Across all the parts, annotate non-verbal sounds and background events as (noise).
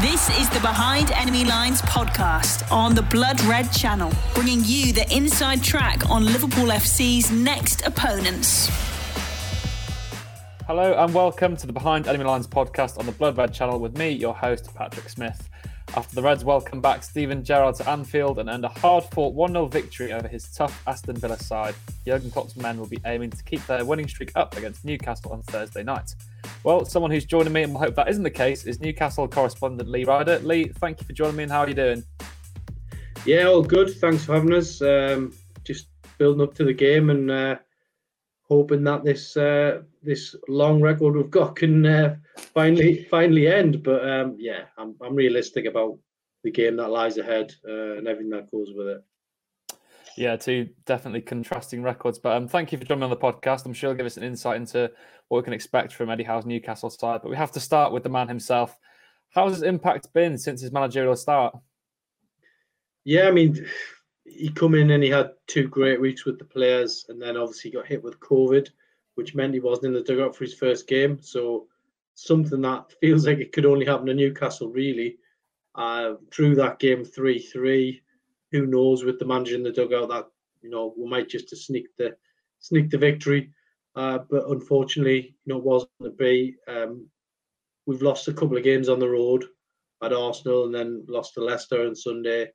This is the Behind Enemy Lines podcast on the Blood Red channel, bringing you the inside track on Liverpool FC's next opponents. Hello and welcome to the Behind Enemy Lines podcast on the Blood Red channel with me, your host, Patrick Smith. After the Reds welcome back Steven Gerrard to Anfield and earned a hard fought 1 0 victory over his tough Aston Villa side, Jurgen Klopp's men will be aiming to keep their winning streak up against Newcastle on Thursday night. Well, someone who's joining me and I hope that isn't the case is Newcastle correspondent Lee Ryder. Lee, thank you for joining me and how are you doing? Yeah, all good. Thanks for having us. Um, just building up to the game and uh, hoping that this uh, this long record we've got can uh, finally finally end. But um, yeah, I'm I'm realistic about the game that lies ahead uh, and everything that goes with it. Yeah, two definitely contrasting records. But um, thank you for joining on the podcast. I'm sure you'll give us an insight into what we can expect from Eddie Howe's Newcastle side. But we have to start with the man himself. How's his impact been since his managerial start? Yeah, I mean, he come in and he had two great weeks with the players, and then obviously got hit with COVID, which meant he wasn't in the dugout for his first game. So something that (laughs) feels like it could only happen to Newcastle, really. Uh, drew that game three three. Who knows with the manager in the dugout that you know we might just sneak the sneak the victory. Uh, but unfortunately, you know, it wasn't to be. Um, we've lost a couple of games on the road at Arsenal, and then lost to Leicester on Sunday.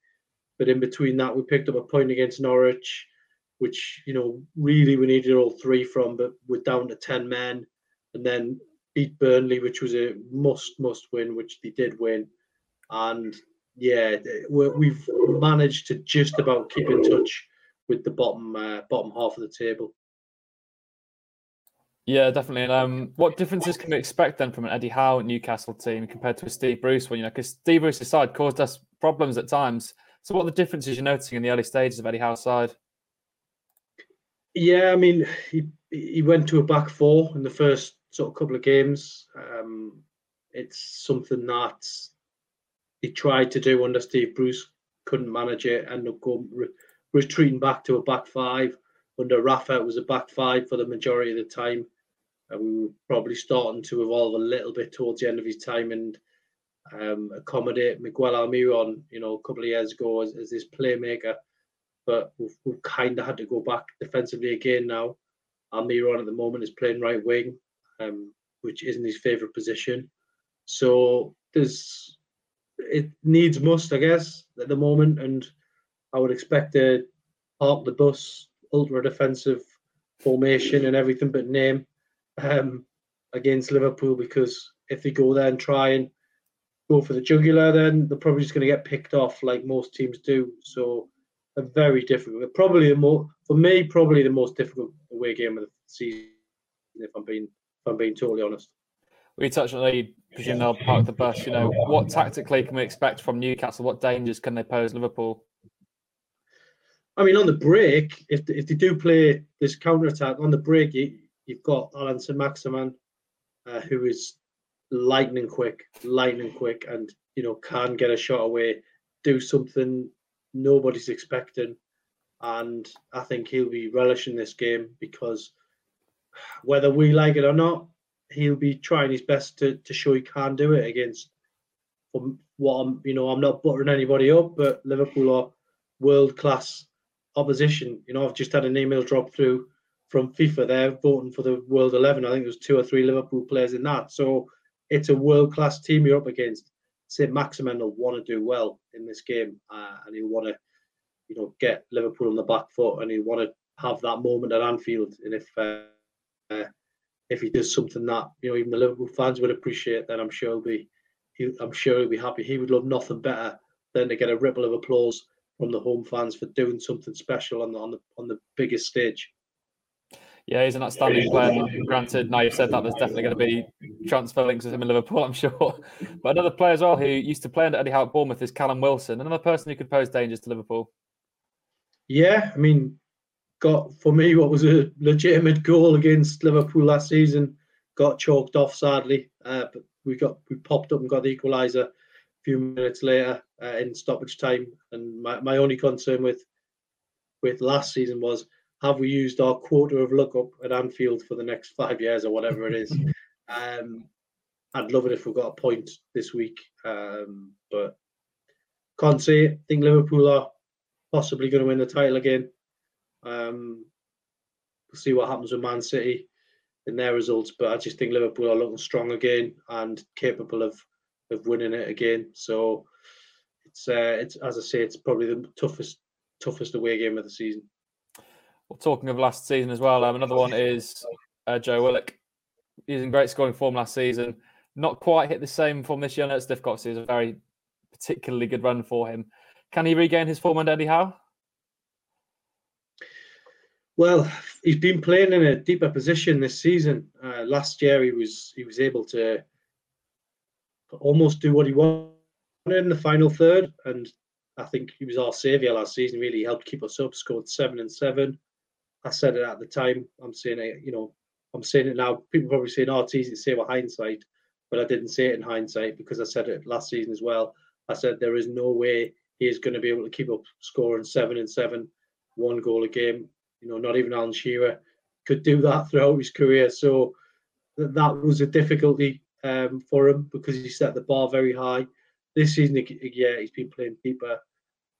But in between that, we picked up a point against Norwich, which you know really we needed all three from, but we're down to ten men, and then beat Burnley, which was a must must win, which they did win, and yeah, we've managed to just about keep in touch with the bottom uh, bottom half of the table. Yeah, definitely. And um, what differences can we expect then from an Eddie Howe Newcastle team compared to a Steve Bruce one? You know, because Steve Bruce's side caused us problems at times. So, what are the differences you're noticing in the early stages of Eddie Howe's side? Yeah, I mean, he he went to a back four in the first sort of couple of games. Um, it's something that he tried to do under Steve Bruce, couldn't manage it, and go re- retreating back to a back five. Under Rafa, it was a back five for the majority of the time and we were probably starting to evolve a little bit towards the end of his time and um, accommodate Miguel Almiron, you know, a couple of years ago as, as this playmaker. But we've, we've kind of had to go back defensively again now. Almiron at the moment is playing right wing, um, which isn't his favourite position. So there's it needs must, I guess, at the moment, and I would expect to park the bus, ultra defensive formation and everything but name um, against Liverpool because if they go there and try and go for the jugular, then they're probably just going to get picked off like most teams do. So a very difficult, probably the more for me, probably the most difficult away game of the season. If I'm being, if I'm being totally honest. We touched on the presume they'll park the bus. You know, what tactically can we expect from Newcastle? What dangers can they pose Liverpool? I mean, on the break, if if they do play this counter attack on the break, you, You've got Allan Saint-Maximin, uh, who is lightning quick, lightning quick, and you know can get a shot away, do something nobody's expecting, and I think he'll be relishing this game because whether we like it or not, he'll be trying his best to, to show he can do it against. From what I'm, you know, I'm not buttering anybody up, but Liverpool are world class opposition. You know, I've just had an email drop through from FIFA. They're voting for the World 11. I think there's two or three Liverpool players in that. So it's a world class team you're up against. Saint-Maximin will want to do well in this game, uh, and he'll want to, you know, get Liverpool on the back foot, and he'll want to have that moment at Anfield. And if uh, uh, if he does something that you know even the Liverpool fans would appreciate, then I'm sure he'll be, he, I'm sure he'll be happy. He would love nothing better than to get a ripple of applause from the home fans for doing something special on the on the on the biggest stage. Yeah, he's an outstanding player. Granted, now you've said that, there's definitely going to be transfer links with him in Liverpool, (laughs) I'm sure. But another player as well who used to play under Eddie Howe at Bournemouth is Callum Wilson, another person who could pose dangers to Liverpool. Yeah, I mean, got for me what was a legitimate goal against Liverpool last season. Got chalked off sadly, uh, but we got we popped up and got the equaliser a few minutes later uh, in stoppage time. And my, my only concern with with last season was have we used our quarter of luck lookup at Anfield for the next five years or whatever it is? (laughs) um, I'd love it if we got a point this week, um, but can't say. I think Liverpool are possibly going to win the title again. Um, we'll see what happens with Man City in their results, but I just think Liverpool are looking strong again and capable of of winning it again. So it's uh, it's as I say, it's probably the toughest toughest away game of the season. Well, talking of last season as well, um, another one is uh, Joe Willock. Using great scoring form last season, not quite hit the same form this year. Know it's difficult. It was a very particularly good run for him. Can he regain his form under Eddie Howe? Well, he's been playing in a deeper position this season. Uh, last year, he was he was able to almost do what he wanted in the final third, and I think he was our saviour last season. Really helped keep us up. Scored seven and seven. I said it at the time. I'm saying it. You know, I'm saying it now. People probably saying, "Oh, it's easy to say with hindsight," but I didn't say it in hindsight because I said it last season as well. I said there is no way he is going to be able to keep up scoring seven and seven, one goal a game. You know, not even Alan Shearer could do that throughout his career. So that was a difficulty um, for him because he set the bar very high. This season, yeah, he's been playing deeper.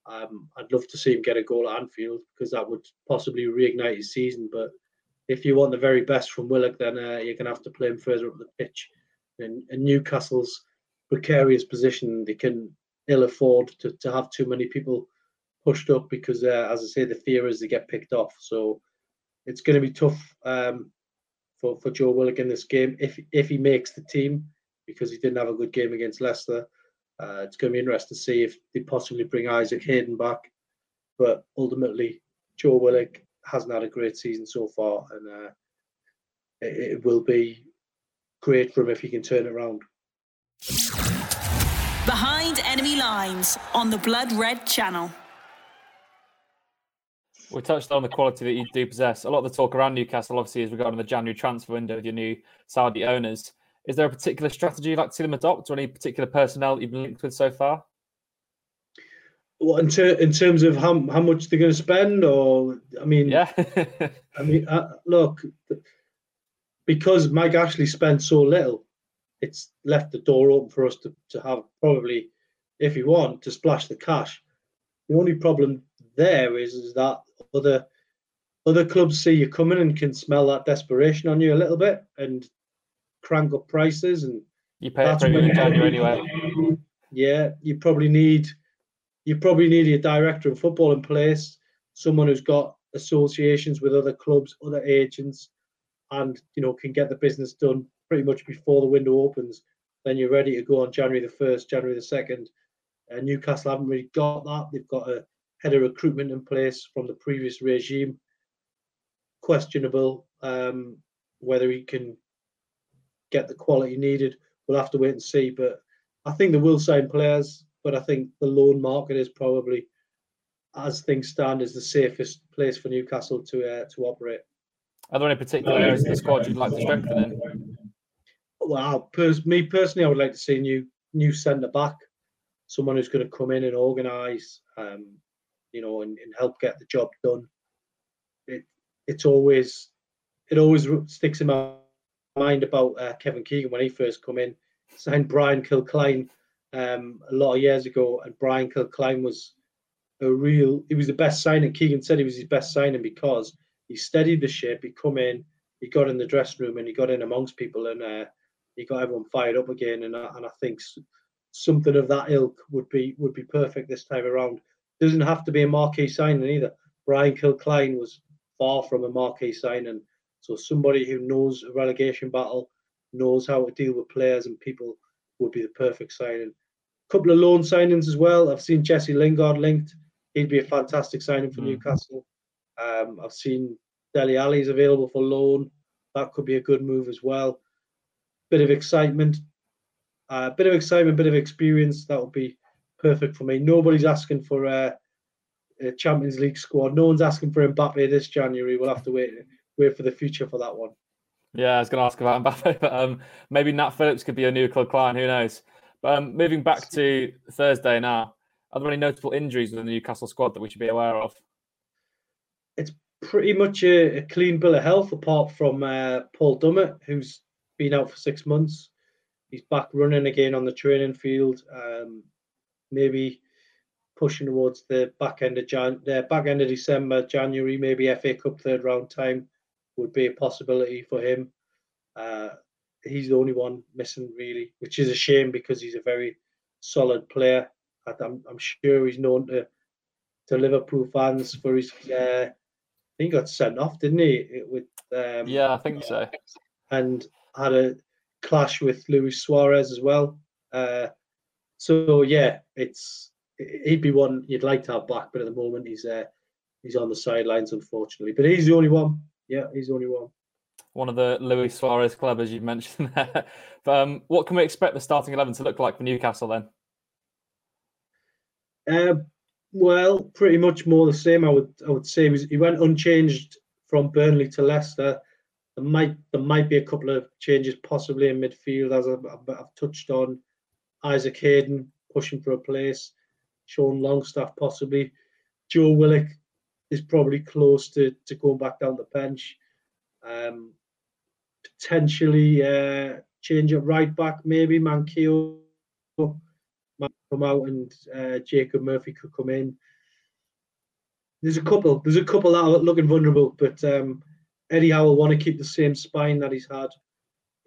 Um, I'd love to see him get a goal at Anfield because that would possibly reignite his season. But if you want the very best from Willock, then uh, you're going to have to play him further up the pitch. And, and Newcastle's precarious position, they can ill afford to, to have too many people pushed up because, uh, as I say, the fear is they get picked off. So it's going to be tough um, for, for Joe Willock in this game if if he makes the team because he didn't have a good game against Leicester. Uh, it's going to be interesting to see if they possibly bring Isaac Hayden back. But ultimately, Joe Willock hasn't had a great season so far, and uh, it, it will be great for him if he can turn it around. Behind enemy lines on the Blood Red channel. We touched on the quality that you do possess. A lot of the talk around Newcastle, obviously, is regarding the January transfer window with your new Saudi owners. Is there a particular strategy you'd like to see them adopt, or any particular personnel you've been linked with so far? Well, in, ter- in terms of how how much they're going to spend, or I mean, yeah, I mean, uh, look, because Mike Ashley spent so little, it's left the door open for us to, to have probably, if you want, to splash the cash. The only problem there is, is that other other clubs see you coming and can smell that desperation on you a little bit and crank up prices and you pay premium in January anyway. Yeah, you probably need you probably need a director of football in place, someone who's got associations with other clubs, other agents, and you know can get the business done pretty much before the window opens, then you're ready to go on January the 1st, January the 2nd. Uh, Newcastle haven't really got that. They've got a head of recruitment in place from the previous regime. Questionable um, whether he can get the quality needed. We'll have to wait and see. But I think they will sign players. But I think the loan market is probably, as things stand, is the safest place for Newcastle to uh, to operate. Are there any particular areas of the squad you'd like to strengthen in? well, pers- me personally, I would like to see a new new centre back, someone who's going to come in and organise, um, you know, and, and, help get the job done. It it's always it always sticks in my mind about uh, Kevin Keegan when he first come in, signed Brian Kilcline um, a lot of years ago, and Brian Kilcline was a real. He was the best signing. Keegan said he was his best signing because he steadied the ship. He come in, he got in the dressing room, and he got in amongst people, and uh, he got everyone fired up again, and and I think something of that ilk would be would be perfect this time around. Doesn't have to be a marquee signing either. Brian Kilcline was far from a marquee signing, so somebody who knows a relegation battle, knows how to deal with players and people would be the perfect signing. A couple of loan signings as well. I've seen Jesse Lingard linked. He'd be a fantastic signing for mm. Newcastle. Um, I've seen Dele Alli's available for loan. That could be a good move as well bit of excitement, a uh, bit of excitement, bit of experience. That would be perfect for me. Nobody's asking for a, a, Champions League squad. No one's asking for Mbappe this January. We'll have to wait wait for the future for that one. Yeah, I was going to ask about Mbappe, (laughs) but um, maybe Nat Phillips could be a new Kilcline. Who knows? But um, moving back to Thursday now, are there any notable injuries within the Newcastle squad that we should be aware of? It's pretty much a, a clean bill of health, apart from uh, Paul Dummett, who's been out for six months. he's back running again on the training field. Um, maybe pushing towards the back end of Jan, the back end of December, January, maybe FA Cup third round time would be a possibility for him. Uh, he's the only one missing really, which is a shame because he's a very solid player. I'm, I'm sure he's known to to Liverpool fans for his. Uh, I think he got sent off, didn't he? With um, yeah, I think so. And had a clash with Luis Suarez as well. Uh, so yeah, it's he'd be one you'd like to have back, but at the moment he's uh, he's on the sidelines, unfortunately. But he's the only one. Yeah, he's the only one. One of the Luis Suarez club, as you mentioned there. (laughs) but, um, what can we expect the starting eleven to look like for Newcastle then? Uh, well, pretty much more the same. I would I would say he, he went unchanged from Burnley to Leicester. There might there might be a couple of changes possibly in midfield, as I've, I've touched on. Isaac Hayden pushing for a place. Sean Longstaff possibly. Joe Willock is probably close to, to going back down the bench. Um, potentially uh, change at right back, maybe Manquillo might come out and uh, Jacob Murphy could come in. There's a couple. There's a couple that are looking vulnerable, but um, Eddie Howe will want to keep the same spine that he's had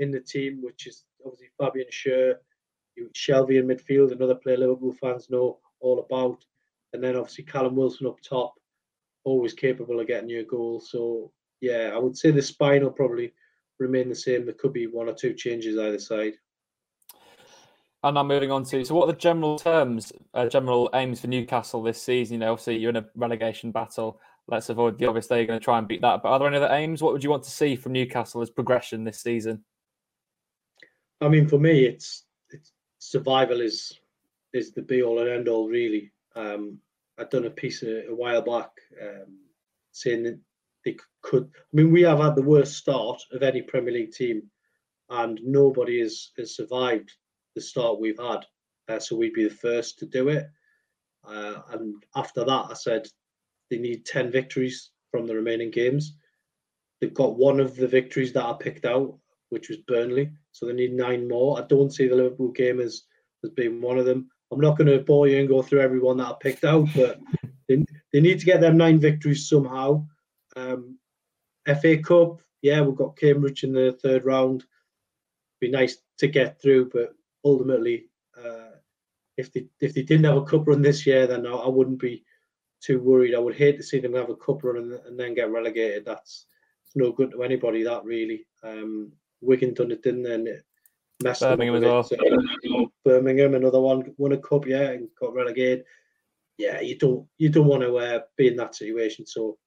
in the team, which is obviously Fabian Schär, Shelvey in midfield, another player Liverpool fans know all about. And then obviously Callum Wilson up top, always capable of getting you a goal. So yeah, I would say the spine will probably remain the same. There could be one or two changes either side. And now moving on to so what are the general terms, uh, general aims for Newcastle this season? You know, obviously you're in a relegation battle. Let's avoid the obvious. They're going to try and beat that. But are there any other aims? What would you want to see from Newcastle as progression this season? I mean, for me, it's survival is is the be all and end all, really. Um, I'd done a piece a, a while back um, saying that they could. I mean, we have had the worst start of any Premier League team, and nobody has, has survived the start we've had. Uh, so we'd be the first to do it. Uh, and after that, I said they need 10 victories from the remaining games. They've got one of the victories that I picked out, which was Burnley. So they need nine more. I don't see the Liverpool game as, as being one of them. I'm not going to bore you and go through everyone that I picked out, but (laughs) they, they need to get them nine victories somehow. Um, FA Cup, yeah, we've got Cambridge in the third round. Be nice to get through, but ultimately, uh, if they if they didn't have a cup run this year, then I, I, wouldn't be too worried. I would hate to see them have a cup run and, and then get relegated. That's it's no good to anybody. That really, um, Wigan done it, didn't they? And it messed Birmingham as well. So, Birmingham, another one, won a cup, yeah, and got relegated. Yeah, you don't you don't want to uh, be in that situation. So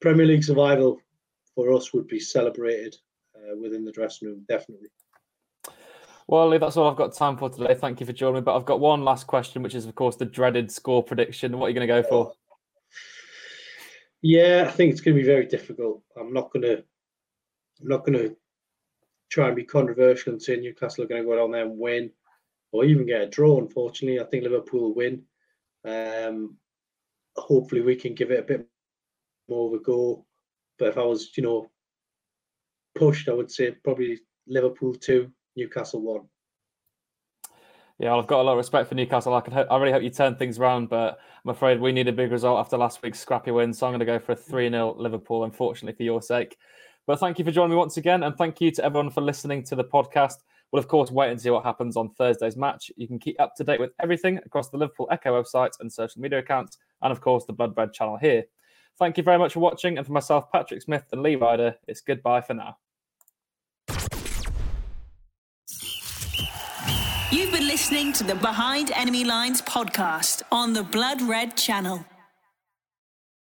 Premier League survival for us would be celebrated uh, within the dressing room, definitely. Well, Lee, that's all I've got time for today. Thank you for joining me. But I've got one last question, which is, of course, the dreaded score prediction. What are you going to go for? Yeah, I think it's going to be very difficult. I'm not going to, I'm not going to try and be controversial and say Newcastle are going to go down there and win, or even get a draw. Unfortunately, I think Liverpool will win. Um, hopefully, we can give it a bit more of a go. But if I was, you know, pushed, I would say probably Liverpool two, Newcastle won. Yeah, well, I've got a lot of respect for Newcastle. I can, I really hope you turn things around, but I'm afraid we need a big result after last week's scrappy win. So I'm going to go for a 3 0 Liverpool, unfortunately, for your sake. But thank you for joining me once again. And thank you to everyone for listening to the podcast. We'll, of course, wait and see what happens on Thursday's match. You can keep up to date with everything across the Liverpool Echo website and social media accounts, and, of course, the Blood Red channel here. Thank you very much for watching. And for myself, Patrick Smith, and Lee Ryder, it's goodbye for now. You've been listening to the Behind Enemy Lines podcast on the Blood Red channel.